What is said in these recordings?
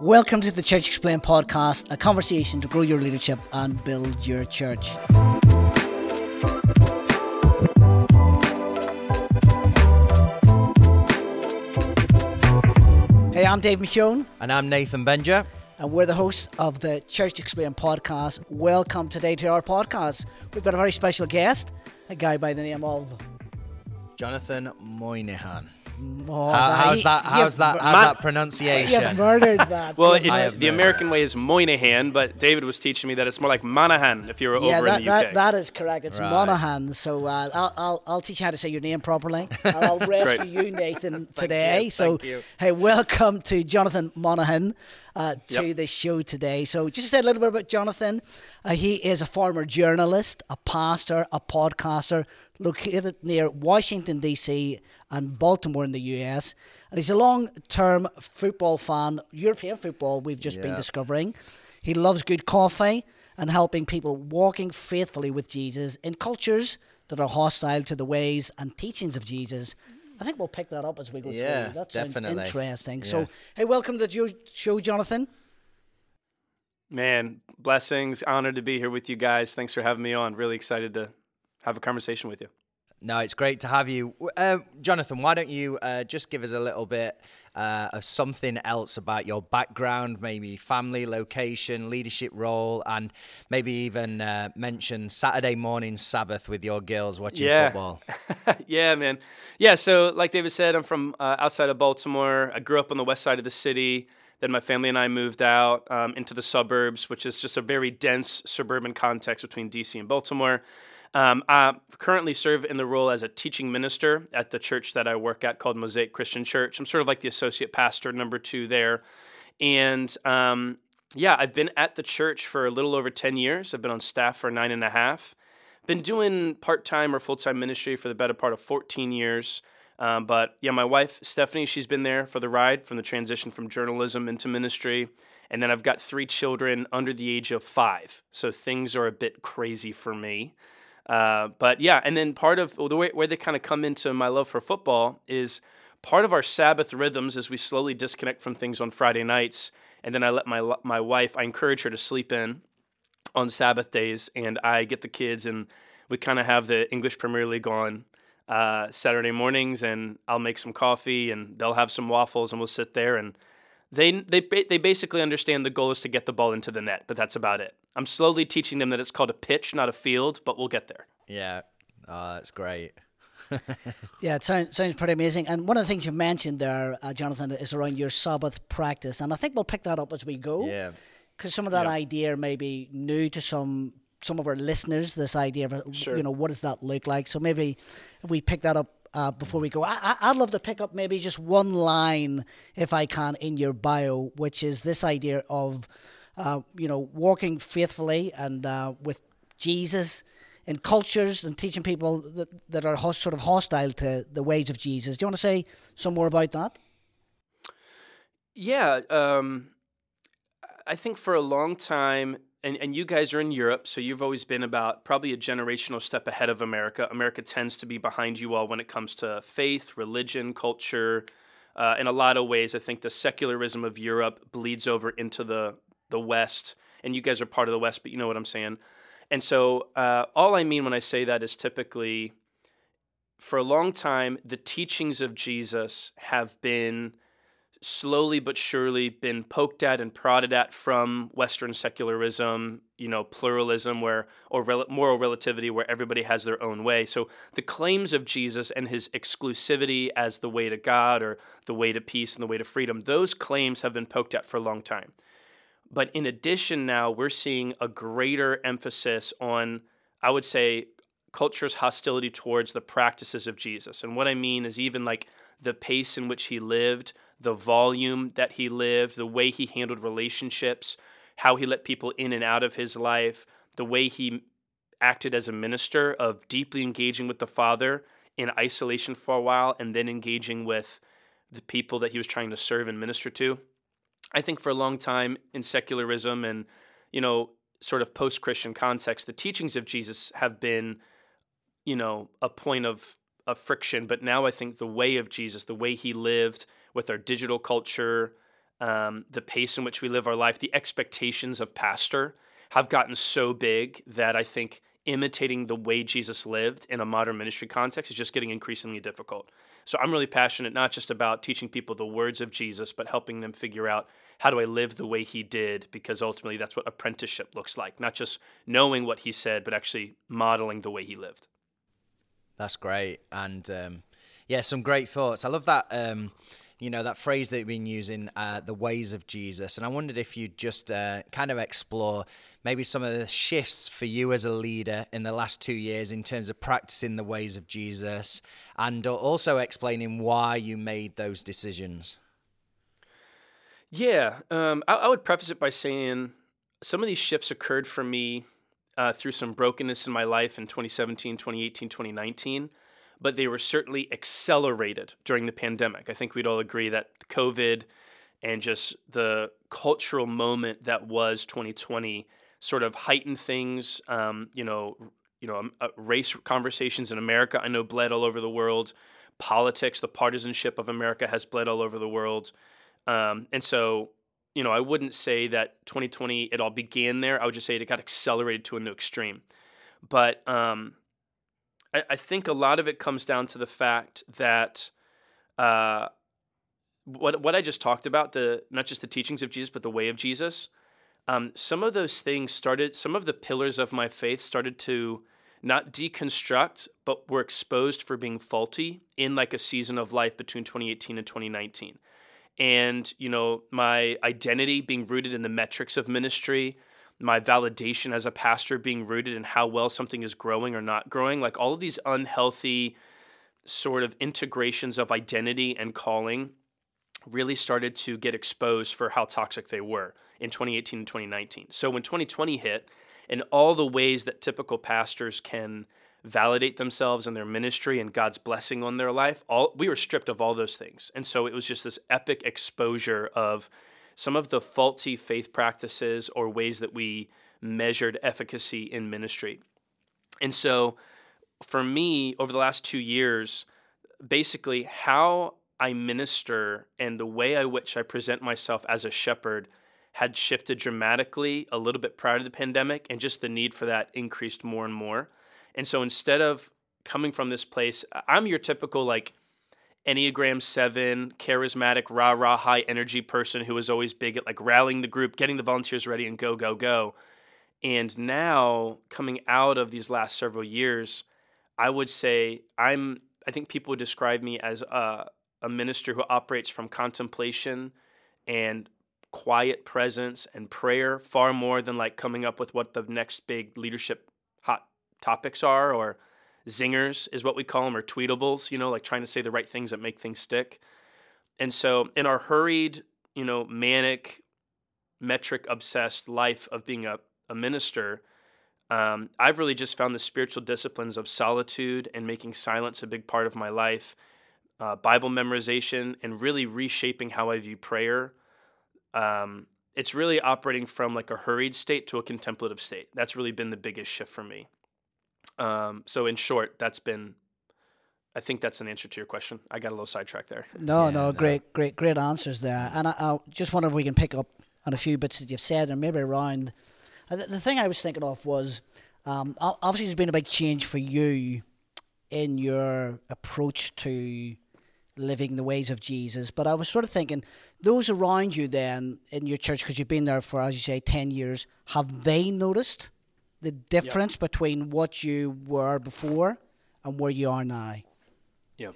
Welcome to the Church Explained podcast, a conversation to grow your leadership and build your church. Hey, I'm Dave McKeown, And I'm Nathan Benger. and we're the hosts of the Church Explained podcast. Welcome today to our podcast. We've got a very special guest, a guy by the name of. Jonathan Moynihan. That- How, how's that? he- How's that? How's Man- that You pronunciation? murdered that. Well, it, I have the no American way is Moynihan, but David was teaching me that it's more like Monahan if you were yeah, over that, in the UK. that, that is correct. It's Right. Monahan. So uh, I'll, I'll I'll teach you how to say your name properly. and I'll rescue Great. you, Nathan, today. you, so thank you. hey, welcome to Jonathan Monahan uh, to Yep. the show today. So just to say a little bit about Jonathan, uh, he is a former journalist, a pastor, a podcaster, located near Washington D.C. and Baltimore in the U.S. And he's a long-term football fan, European football. We've just been discovering. He loves good coffee and helping people walking faithfully with Jesus in cultures that are hostile to the ways and teachings of Jesus. I think we'll pick that up as we go Yeah, through. That sounds definitely. interesting. Yeah. So, hey, welcome to the show, Jonathan. Man, blessings. Honored to be here with you guys. Thanks for having me on. Really excited to have a conversation with you. No, it's great to have you. Uh, Jonathan, why don't you uh, just give us a little bit uh, of something else about your background, maybe family, location, leadership role, and maybe even uh, mention Saturday morning Sabbath with your girls watching Yeah. football. yeah, man. Yeah, so like David said, I'm from uh, outside of Baltimore. I grew up on the west side of the city. Then my family and I moved out um, into the suburbs, which is just a very dense suburban context between DC and Baltimore. Um, I currently serve in the role as a teaching minister at the church that I work at called Mosaic Christian Church. I'm sort of like the associate pastor, number two there. And um, yeah, I've been at the church for a little over 10 years. I've been on staff for nine and a half been doing part-time or full-time ministry for the better part of 14 years um, but yeah my wife stephanie she's been there for the ride from the transition from journalism into ministry and then i've got three children under the age of five so things are a bit crazy for me uh, but yeah and then part of the way where they kind of come into my love for football is part of our sabbath rhythms as we slowly disconnect from things on friday nights and then i let my my wife i encourage her to sleep in on Sabbath days, and I get the kids, and we kind of have the English Premier League on uh, Saturday mornings, and I'll make some coffee, and they'll have some waffles, and we'll sit there, and they they they basically understand the goal is to get the ball into the net, but that's about it. I'm slowly teaching them that it's called a pitch, not a field, but we'll get there. Yeah, oh, that's great. Yeah, it sounds, sounds pretty amazing. And one of the things you've mentioned there, uh, Jonathan, is around your Sabbath practice. And I think we'll pick that up as we go. Yeah. because some of that Yeah. idea may be new to some some of our listeners. This idea of uh, Sure. you know what does that look like? So maybe if we pick that up uh, before we go, I, I'd love to pick up maybe just one line, if I can, in your bio, which is this idea of uh, you know walking faithfully and uh, with Jesus in cultures and teaching people that, that are hos- sort of hostile to the ways of Jesus. Do you want to say some more about that? Yeah, um, I think for a long time, and, and you guys are in Europe, so you've always been about probably a generational step ahead of America. America tends to be behind you all when it comes to faith, religion, culture. Uh, in a lot of ways, I think the secularism of Europe bleeds over into the the West, and you guys are part of the West, but you know what I'm saying. And so, uh, all I mean when I say that is typically, for a long time, the teachings of Jesus have been slowly but surely been poked at and prodded at from Western secularism, you know, pluralism, where or rel- moral relativity, where everybody has their own way. So the claims of Jesus and his exclusivity as the way to God or the way to peace and the way to freedom, those claims have been poked at for a long time. But in addition, now we're seeing a greater emphasis on, I would say, culture's hostility towards the practices of Jesus. And what I mean is even like the pace in which he lived, the volume that he lived, the way he handled relationships, how he let people in and out of his life, the way he acted as a minister of deeply engaging with the Father in isolation for a while and then engaging with the people that he was trying to serve and minister to. I think for a long time in secularism and, you know, sort of post Christian context, the teachings of Jesus have been, you know, a point of, of friction. But now I think the way of Jesus, the way he lived with our digital culture, um, the pace in which we live our life, the expectations of pastor have gotten so big that I think imitating the way Jesus lived in a modern ministry context is just getting increasingly difficult. So I'm really passionate not just about teaching people the words of Jesus, but helping them figure out how do I live the way he did, because ultimately that's what apprenticeship looks like. Not just knowing what he said, but actually modeling the way he lived. That's great. And um, yeah, some great thoughts. I love that. Um, you know that phrase that you've been using, uh, the ways of Jesus, and I wondered if you'd just uh, kind of explore maybe some of the shifts for you as a leader in the last two years in terms of practicing the ways of Jesus, and also explaining why you made those decisions. Yeah, um, I, I, would preface it by saying some of these shifts occurred for me uh, through some brokenness in my life in 2017, 2018, 2019 but they were certainly accelerated during the pandemic. I think we'd all agree that COVID and just the cultural moment that was 2020 sort of heightened things. Um, you know, you know, um, uh, race conversations in America I know bled all over the world. Politics, the partisanship of America has bled all over the world, um, and so you know, I wouldn't say that 2020 it all began there. I would just say it got accelerated to a new extreme. But um, I, I think a lot of it comes down to the fact that uh, what what I just talked about the not just the teachings of Jesus but the way of Jesus. Um, some of those things started. Some of the pillars of my faith started to not deconstruct, but were exposed for being faulty in like a season of life between 2018 and 2019. And you know, my identity being rooted in the metrics of ministry, my validation as a pastor being rooted in how well something is growing or not growing, like all of these unhealthy sort of integrations of identity and calling really started to get exposed for how toxic they were in 2018 and 2019. So when 2020 hit, and all the ways that typical pastors can validate themselves and their ministry and God's blessing on their life, all we were stripped of all those things. And so it was just this epic exposure of some of the faulty faith practices or ways that we measured efficacy in ministry. And so for me, over the last two years, basically how I minister and the way in which I present myself as a shepherd had shifted dramatically a little bit prior to the pandemic, and just the need for that increased more and more. And so instead of coming from this place, I'm your typical like Enneagram 7, charismatic, rah rah, high energy person who was always big at like rallying the group, getting the volunteers ready, and go, go, go. And now, coming out of these last several years, I would say I'm, I think people would describe me as a, a minister who operates from contemplation and quiet presence and prayer far more than like coming up with what the next big leadership topics are or zingers is what we call them or tweetables you know like trying to say the right things that make things stick. And so in our hurried you know manic metric obsessed life of being a, a minister um, i've really just found the spiritual disciplines of solitude and making silence a big part of my life uh, bible memorization and really reshaping how i view prayer. Um, it's really operating from like a hurried state to a contemplative state. That's really been the biggest shift for me um, so in short, that's been. I think that's an answer to your question. I got a little sidetracked there. No, yeah, no, no, great, great, great answers there. And I, I, just wonder if we can pick up on a few bits that you've said, and maybe around. Uh, the, the thing I was thinking of was, um, obviously, there's been a big change for you in your approach to living the ways of Jesus. But I was sort of thinking, those around you then in your church, because you've been there for, as you say, 10 years, have they noticed the difference yep. between what you were before and where you are now. Yeah.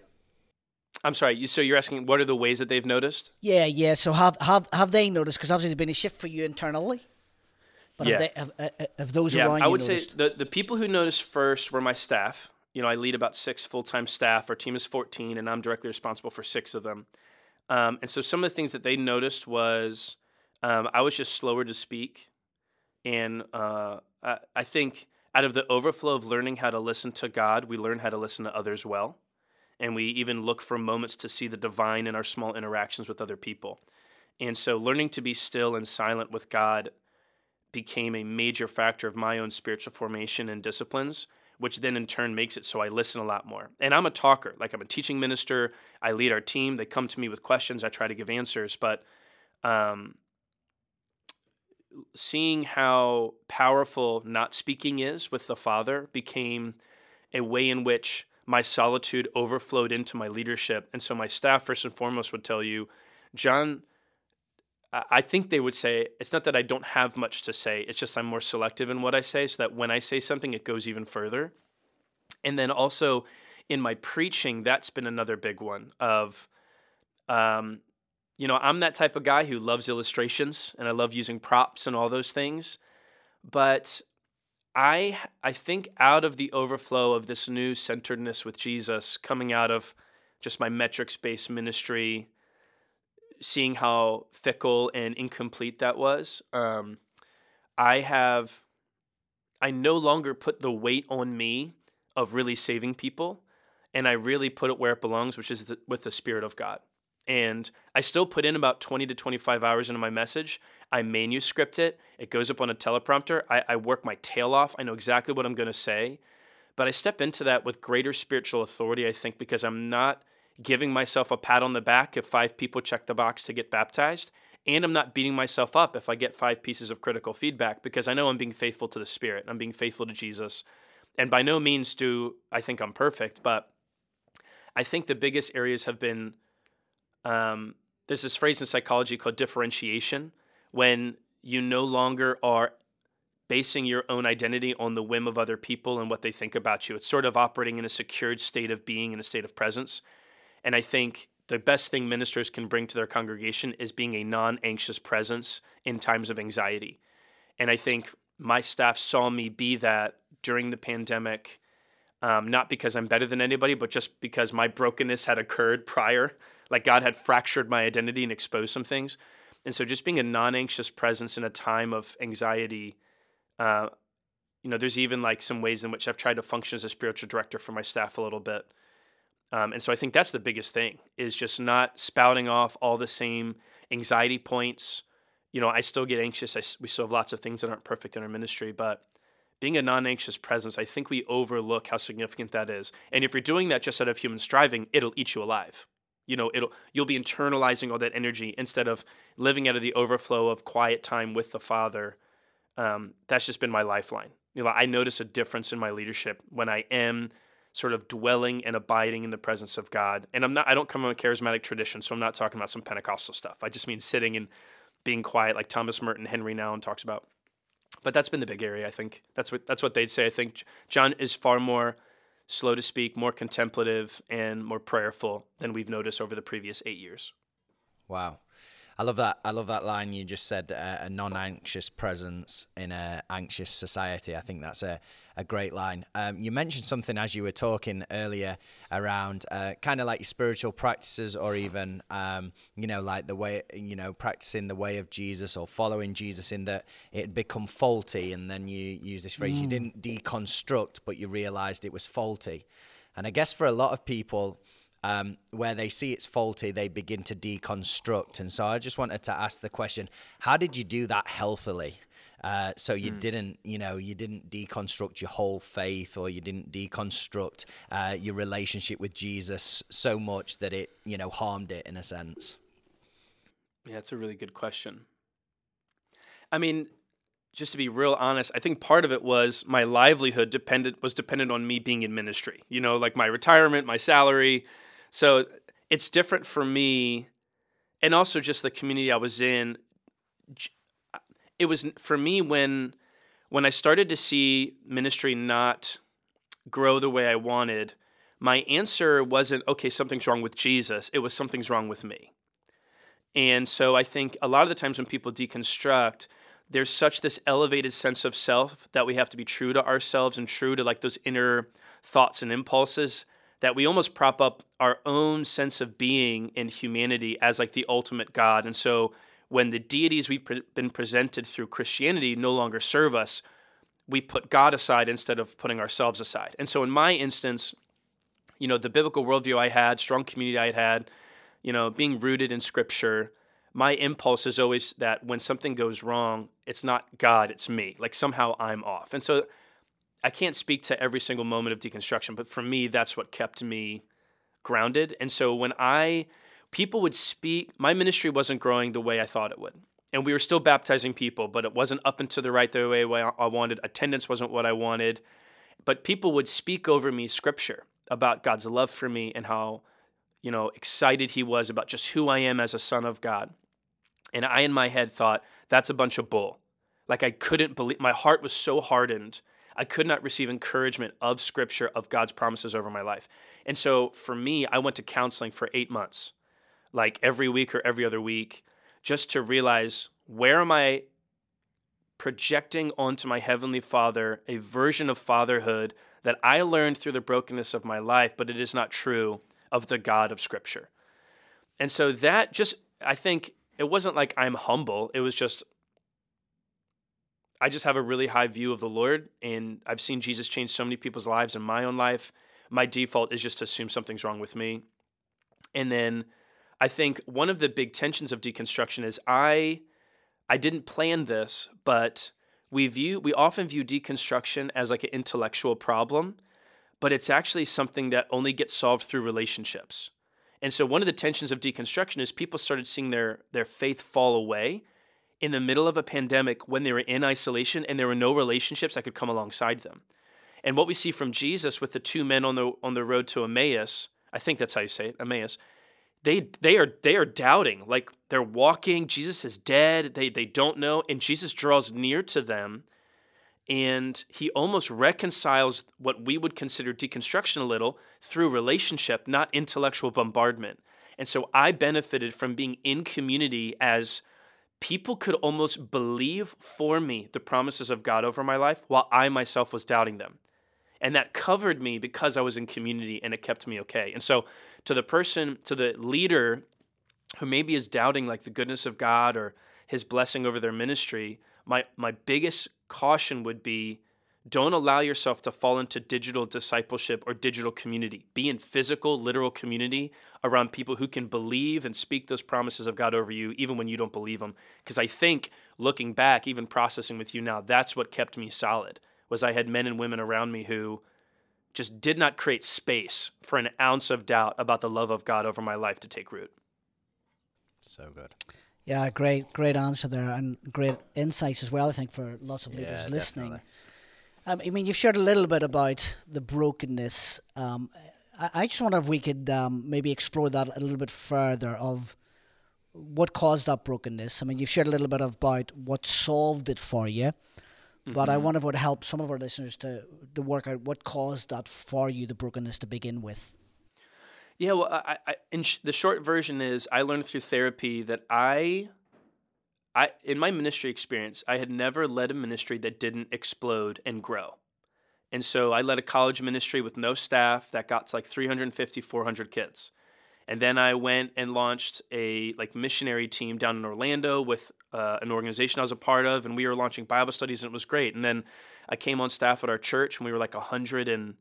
I'm sorry. You, So you're asking what are the ways that they've noticed? Yeah, yeah. So have have have they noticed? Because obviously there's been a shift for you internally. But yeah. have, they, have, uh, uh, have those yeah, around I would noticed? say the the people who noticed first were my staff. You know, I lead about six full time staff. Our team is 14, and I'm directly responsible for six of them. Um, and so some of the things that they noticed was um, I was just slower to speak, and uh, uh, I think out of the overflow of learning how to listen to God, we learn how to listen to others well. And we even look for moments to see the divine in our small interactions with other people. And so learning to be still and silent with God became a major factor of my own spiritual formation and disciplines, which then in turn makes it so I listen a lot more. And I'm a talker, like I'm a teaching minister. I lead our team. They come to me with questions. I try to give answers. But um, seeing how powerful not speaking is with the Father became a way in which my solitude overflowed into my leadership. And so my staff, first and foremost, would tell you, John, I think they would say it's not that I don't have much to say, it's just I'm more selective in what I say so that when I say something, it goes even further. And then also in my preaching, that's been another big one of, um, you know, I'm that type of guy who loves illustrations and I love using props and all those things. But I I think out of the overflow of this new centeredness with Jesus coming out of just my metrics based ministry, seeing how fickle and incomplete that was, um, I have I no longer put the weight on me of really saving people, and I really put it where it belongs, which is the, with the Spirit of God. And I still put in about 20 to 25 hours into my message. I manuscript it, it goes up on a teleprompter. I, I work my tail off. I know exactly what I'm going to say. But I step into that with greater spiritual authority, I think, because I'm not giving myself a pat on the back if five people check the box to get baptized. And I'm not beating myself up if I get five pieces of critical feedback because I know I'm being faithful to the Spirit. I'm being faithful to Jesus. And by no means do I think I'm perfect, but I think the biggest areas have been um, there's this phrase in psychology called differentiation when you no longer are basing your own identity on the whim of other people and what they think about you. It's sort of operating in a secured state of being, in a state of presence. And I think the best thing ministers can bring to their congregation is being a non anxious presence in times of anxiety. And I think my staff saw me be that during the pandemic, um, not because I'm better than anybody, but just because my brokenness had occurred prior. Like God had fractured my identity and exposed some things. And so just being a non anxious presence in a time of anxiety, uh, you know, there's even like some ways in which I've tried to function as a spiritual director for my staff a little bit. Um, and so I think that's the biggest thing is just not spouting off all the same anxiety points. You know, I still get anxious. I, we still have lots of things that aren't perfect in our ministry, but being a non-anxious presence, I think we overlook how significant that is. And if you're doing that just out of human striving, it'll eat you alive. You know, it'll you'll be internalizing all that energy instead of living out of the overflow of quiet time with the Father. Um, that's just been my lifeline. You know, I notice a difference in my leadership when I am sort of dwelling and abiding in the presence of God. And I'm not I don't come from a charismatic tradition, so I'm not talking about some Pentecostal stuff. I just mean sitting and being quiet like Thomas Merton Henry Nouwen talks about. But that's been the big area, I think. That's what that's what they'd say. I think John is far more slow to speak, more contemplative and more prayerful than we've noticed over the previous 8 years. Wow. I love that. I love that line you just said. Uh, a non-anxious presence in an anxious society. I think that's a, a great line. Um, you mentioned something as you were talking earlier around uh, kind of like your spiritual practices, or even um, you know like the way you know practicing the way of Jesus or following Jesus in that it become faulty, and then you use this phrase: mm. you didn't deconstruct, but you realized it was faulty. And I guess for a lot of people um, where they see it's faulty, they begin to deconstruct. And so I just wanted to ask the question how did you do that healthily? Uh, so you mm. didn't, you know, you didn't deconstruct your whole faith, or you didn't deconstruct uh, your relationship with Jesus so much that it, you know, harmed it in a sense. Yeah, that's a really good question. I mean, just to be real honest, I think part of it was my livelihood dependent was dependent on me being in ministry. You know, like my retirement, my salary, so it's different for me, and also just the community I was in. It was for me when when I started to see ministry not grow the way I wanted. My answer wasn't okay. Something's wrong with Jesus. It was something's wrong with me. And so I think a lot of the times when people deconstruct, there's such this elevated sense of self that we have to be true to ourselves and true to like those inner thoughts and impulses that we almost prop up our own sense of being and humanity as like the ultimate God. And so when the deities we've pre- been presented through Christianity no longer serve us, we put God aside instead of putting ourselves aside. And so in my instance, you know, the biblical worldview I had, strong community I had, you know, being rooted in scripture, my impulse is always that when something goes wrong, it's not God, it's me. Like somehow I'm off. And so I can't speak to every single moment of deconstruction, but for me, that's what kept me grounded. And so when I people would speak. My ministry wasn't growing the way I thought it would. And we were still baptizing people, but it wasn't up and to the right the way I wanted. Attendance wasn't what I wanted. But people would speak over me scripture about God's love for me and how, you know, excited he was about just who I am as a son of God. And I, in my head, thought, that's a bunch of bull. Like I couldn't believe, my heart was so hardened. I could not receive encouragement of scripture, of God's promises over my life. And so for me, I went to counseling for eight months, like every week or every other week, just to realize where am I projecting onto my Heavenly Father a version of fatherhood that I learned through the brokenness of my life, but it is not true of the God of Scripture. And so that just, I think, it wasn't like I'm humble. It was just, I just have a really high view of the Lord, and I've seen Jesus change so many people's lives in my own life. My default is just to assume something's wrong with me. And then I think one of the big tensions of deconstruction is I I didn't plan this, but we view we often view deconstruction as like an intellectual problem, but it's actually something that only gets solved through relationships. And so one of the tensions of deconstruction is people started seeing their their faith fall away in the middle of a pandemic when they were in isolation and there were no relationships that could come alongside them. And what we see from Jesus with the two men on the on the road to Emmaus, I think that's how you say it, Emmaus, they they are they are doubting. Like they're walking, Jesus is dead, they they don't know, and Jesus draws near to them and he almost reconciles what we would consider deconstruction a little through relationship, not intellectual bombardment. And so I benefited from being in community as people could almost believe for me the promises of God over my life while I myself was doubting them. And that covered me because I was in community and it kept me okay. And so, to the person, to the leader who maybe is doubting like the goodness of God or his blessing over their ministry, my my biggest caution would be don't allow yourself to fall into digital discipleship or digital community. Be in physical, literal community around people who can believe and speak those promises of God over you, even when you don't believe them. Because I think looking back, even processing with you now, that's what kept me solid. Was I had men and women around me who just did not create space for an ounce of doubt about the love of God over my life to take root. So good. Yeah, great, great answer there, and great insights as well. I think for lots of leaders yeah, listening. Um, I mean, you've shared a little bit about the brokenness. Um, I, I, just wonder if we could um, maybe explore that a little bit further of what caused that brokenness. I mean, you've shared a little bit about what solved it for you, mm-hmm. but I mm-hmm. wonder if it would help some of our listeners to to work out what caused that for you, the brokenness to begin with. Yeah, well, I, I in sh- the short version is I learned through therapy that I, I in my ministry experience, I had never led a ministry that didn't explode and grow. And so I led a college ministry with no staff that got to like 350, 400 kids. And then I went and launched a like missionary team down in Orlando with uh, an organization I was a part of, and we were launching Bible studies, and it was great. And then I came on staff at our church, and we were like a hundred and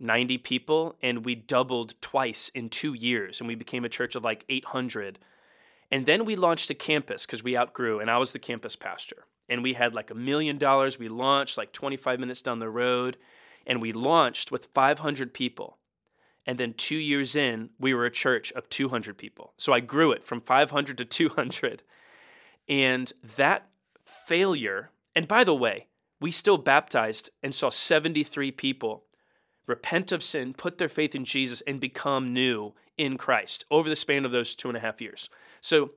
90 people and we doubled twice in two years and we became a church of like 800 and then we launched a campus because we outgrew and i was the campus pastor. And we had like a million dollars. We launched like 25 minutes down the road and we launched with 500 people and then two years in we were a church of 200 people so i grew it from 500 to 200 and that failure and by the way we still baptized and saw 73 people repent of sin, put their faith in Jesus, and become new in Christ over the span of those two and a half years. So,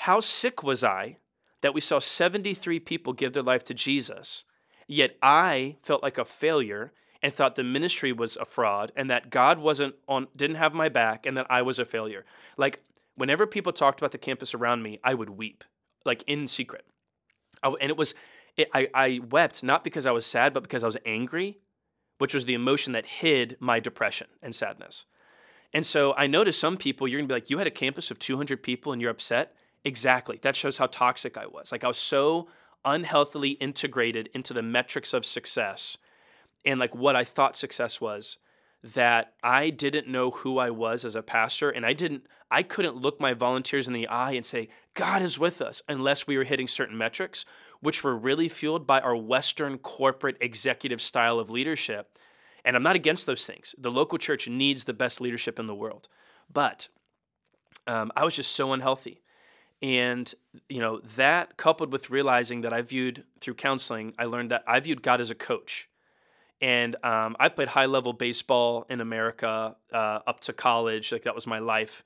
how sick was I that we saw 73 people give their life to Jesus, yet I felt like a failure and thought the ministry was a fraud and that God wasn't on didn't have my back and that I was a failure. Like whenever people talked about the campus around me, I would weep, like in secret. I, and it was it, I, I wept not because I was sad, but because I was angry which was the emotion that hid my depression and sadness. And so I noticed some people, you're gonna be like, you had a campus of 200 people and you're upset. Exactly. That shows how toxic I was. Like I was so unhealthily integrated into the metrics of success and like what I thought success was that I didn't know who I was as a pastor and I didn't I couldn't look my volunteers in the eye and say God is with us unless we were hitting certain metrics which were really fueled by our western corporate executive style of leadership and I'm not against those things the local church needs the best leadership in the world but um, I was just so unhealthy. And, you know, that coupled with realizing that I viewed through counseling, I learned that I viewed God as a coach. And um, I played high level baseball in America uh, up to college. Like that was my life.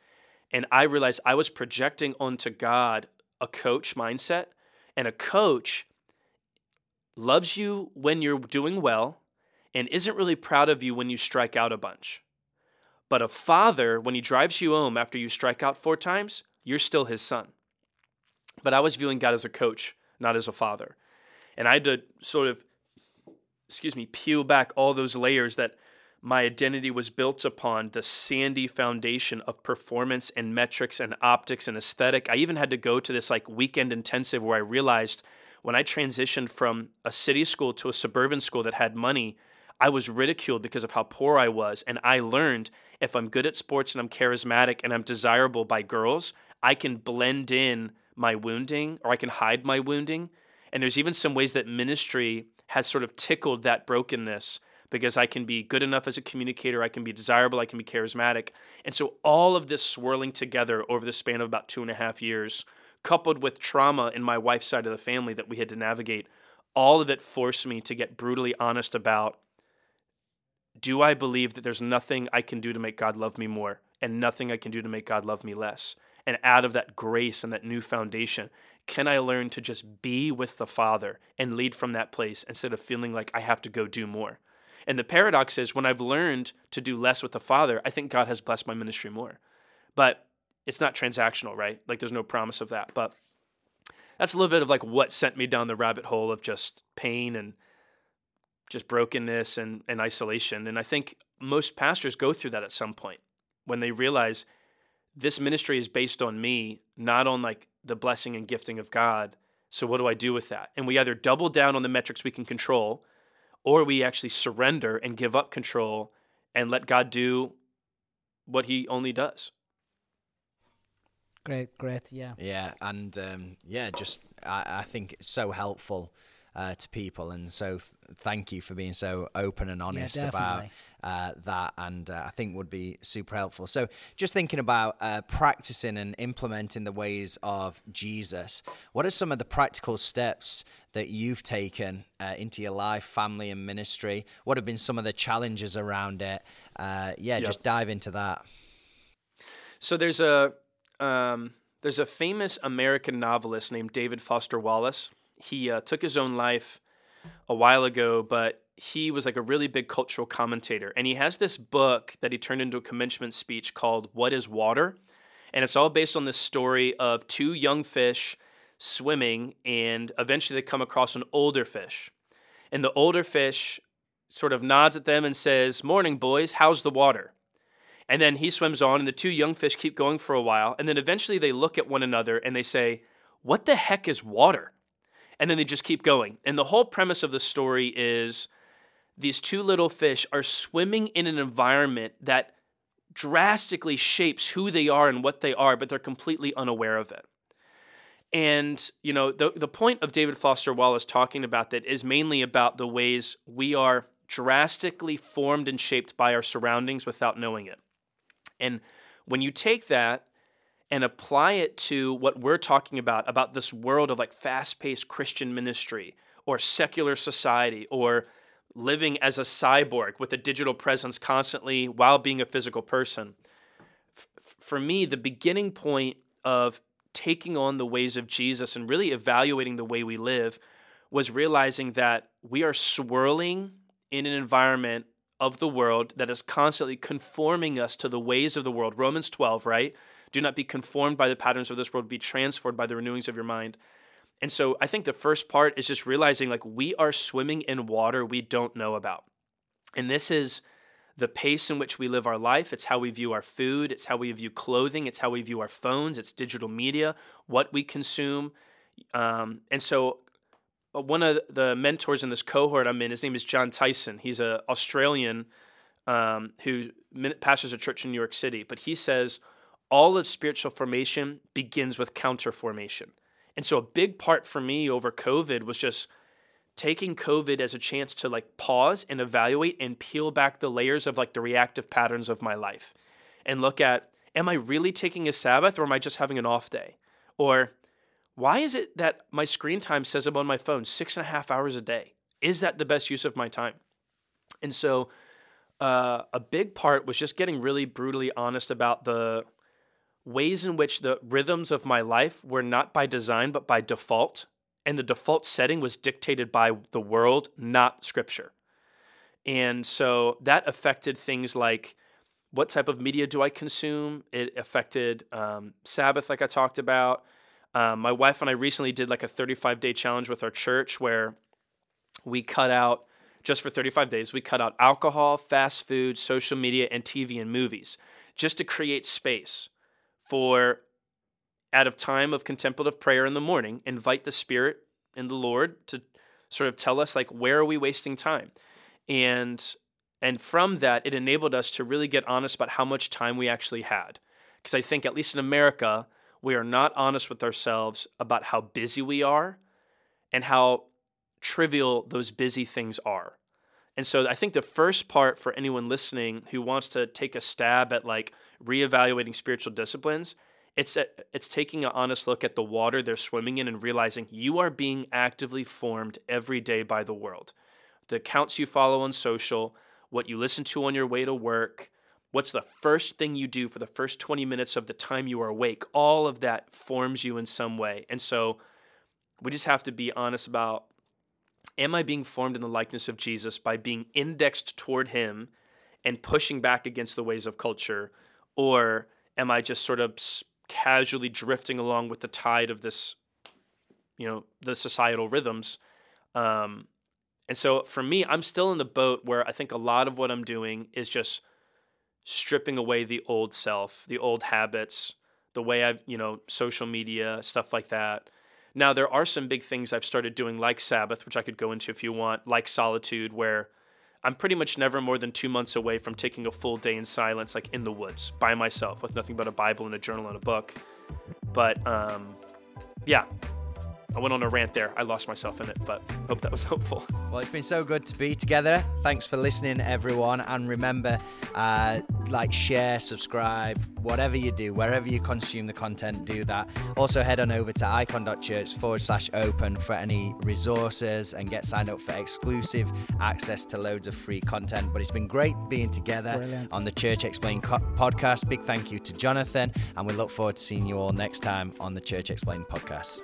And I realized I was projecting onto God a coach mindset. And a coach loves you when you're doing well and isn't really proud of you when you strike out a bunch. But a father, when he drives you home after you strike out four times, you're still his son. But I was viewing God as a coach, not as a father. And I had to sort of, excuse me, peel back all those layers that my identity was built upon the sandy foundation of performance and metrics and optics and aesthetic. I even had to go to this like weekend intensive where I realized when I transitioned from a city school to a suburban school that had money, I was ridiculed because of how poor I was. And I learned if I'm good at sports and I'm charismatic and I'm desirable by girls, I can blend in my wounding or I can hide my wounding. And there's even some ways that ministry has sort of tickled that brokenness because I can be good enough as a communicator, I can be desirable, I can be charismatic. And so all of this swirling together over the span of about two and a half years, coupled with trauma in my wife's side of the family that we had to navigate, all of it forced me to get brutally honest about do I believe that there's nothing I can do to make God love me more and nothing I can do to make God love me less? And out of that grace and that new foundation, can I learn to just be with the Father and lead from that place instead of feeling like I have to go do more? And the paradox is when I've learned to do less with the Father, I think God has blessed my ministry more. But it's not transactional, right? Like there's no promise of that. But that's a little bit of like what sent me down the rabbit hole of just pain and just brokenness and, and isolation. And I think most pastors go through that at some point when they realize this ministry is based on me, not on like the blessing and gifting of God. So what do I do with that? And we either double down on the metrics we can control, or we actually surrender and give up control and let God do what he only does. Great, great, yeah. Yeah, and um, yeah, just I, I think it's so helpful uh, to people. And so, th- thank you for being so open and honest yeah, about uh, that. And uh, I think would be super helpful. So, just thinking about uh, practicing and implementing the ways of Jesus, what are some of the practical steps that you've taken uh, into your life, family, and ministry? What have been some of the challenges around it? Uh, yeah, yep. just dive into that. So, there's a. Um, there's a famous American novelist named David Foster Wallace he uh, took his own life a while ago, but he was like a really big cultural commentator. And he has this book that he turned into a commencement speech called What is Water? And it's all based on this story of two young fish swimming, and eventually they come across an older fish. And the older fish sort of nods at them and says, Morning, boys, how's the water? And then he swims on, and the two young fish keep going for a while. And then eventually they look at one another and they say, What the heck is water? And then they just keep going. And the whole premise of the story is these two little fish are swimming in an environment that drastically shapes who they are and what they are, but they're completely unaware of it. And, you know, the, the point of David Foster Wallace talking about that is mainly about the ways we are drastically formed and shaped by our surroundings without knowing it. And when you take that and apply it to what we're talking about about this world of like fast-paced Christian ministry or secular society or living as a cyborg with a digital presence constantly while being a physical person. F- for me, the beginning point of taking on the ways of Jesus and really evaluating the way we live was realizing that we are swirling in an environment of the world that is constantly conforming us to the ways of the world. Romans 12, right? Do not be conformed by the patterns of this world, be transformed by the renewings of your mind. And so I think the first part is just realizing like we are swimming in water we don't know about. And this is the pace in which we live our life. It's how we view our food. It's how we view clothing. It's how we view our phones. It's digital media, what we consume. Um, and so, uh, one of the mentors in this cohort I'm in, his name is Jon Tyson. He's an Australian um, who pastors a church in New York City. But he says, all of spiritual formation begins with counter formation. And so a big part for me over COVID was just taking COVID as a chance to like pause and evaluate and peel back the layers of like the reactive patterns of my life and look at am I really taking a Sabbath or am I just having an off day? Or why is it that my screen time says I'm on my phone six and a half hours a day? Is that the best use of my time? And so, uh, a big part was just getting really brutally honest about the ways in which the rhythms of my life were not by design, but by default. And the default setting was dictated by the world, not scripture. And so that affected things like what type of media do I consume? It affected um, Sabbath, like I talked about. Um, my wife and I recently did like a 35 day challenge with our church where we cut out, just for 35 days, we cut out alcohol, fast food, social media, and TV and movies just to create space for, out of time of contemplative prayer in the morning, invite the Spirit and the Lord to sort of tell us, like, where are we wasting time? And and from that, it enabled us to really get honest about how much time we actually had. Because I think, at least in America, we are not honest with ourselves about how busy we are and how trivial those busy things are. And so I think the first part for anyone listening who wants to take a stab at like reevaluating spiritual disciplines, it's it's taking an honest look at the water they're swimming in and realizing you are being actively formed every day by the world. The accounts you follow on social, what you listen to on your way to work, what's the first thing you do for the first 20 minutes of the time you are awake, all of that forms you in some way. And so we just have to be honest about am I being formed in the likeness of Jesus by being indexed toward him and pushing back against the ways of culture? Or am I just sort of casually drifting along with the tide of this, you know, the societal rhythms? Um, and so for me, I'm still in the boat where I think a lot of what I'm doing is just stripping away the old self, the old habits, the way I've, you know, social media, stuff like that now, there are some big things I've started doing, like Sabbath, which I could go into if you want, like solitude, where I'm pretty much never more than two months away from taking a full day in silence, like in the woods by myself with nothing but a Bible and a journal and a book. But um, yeah, I went on a rant there. I lost myself in it, but hope that was helpful. Well, it's been so good to be together. Thanks for listening, everyone. And remember, uh, like, share, subscribe, whatever you do, wherever you consume the content, do that. Also, head on over to icon.church forward slash open for any resources and get signed up for exclusive access to loads of free content. But it's been great being together Brilliant. on the Church Explained co- podcast. Big thank you to Jonathan, and we look forward to seeing you all next time on the Church Explained podcast.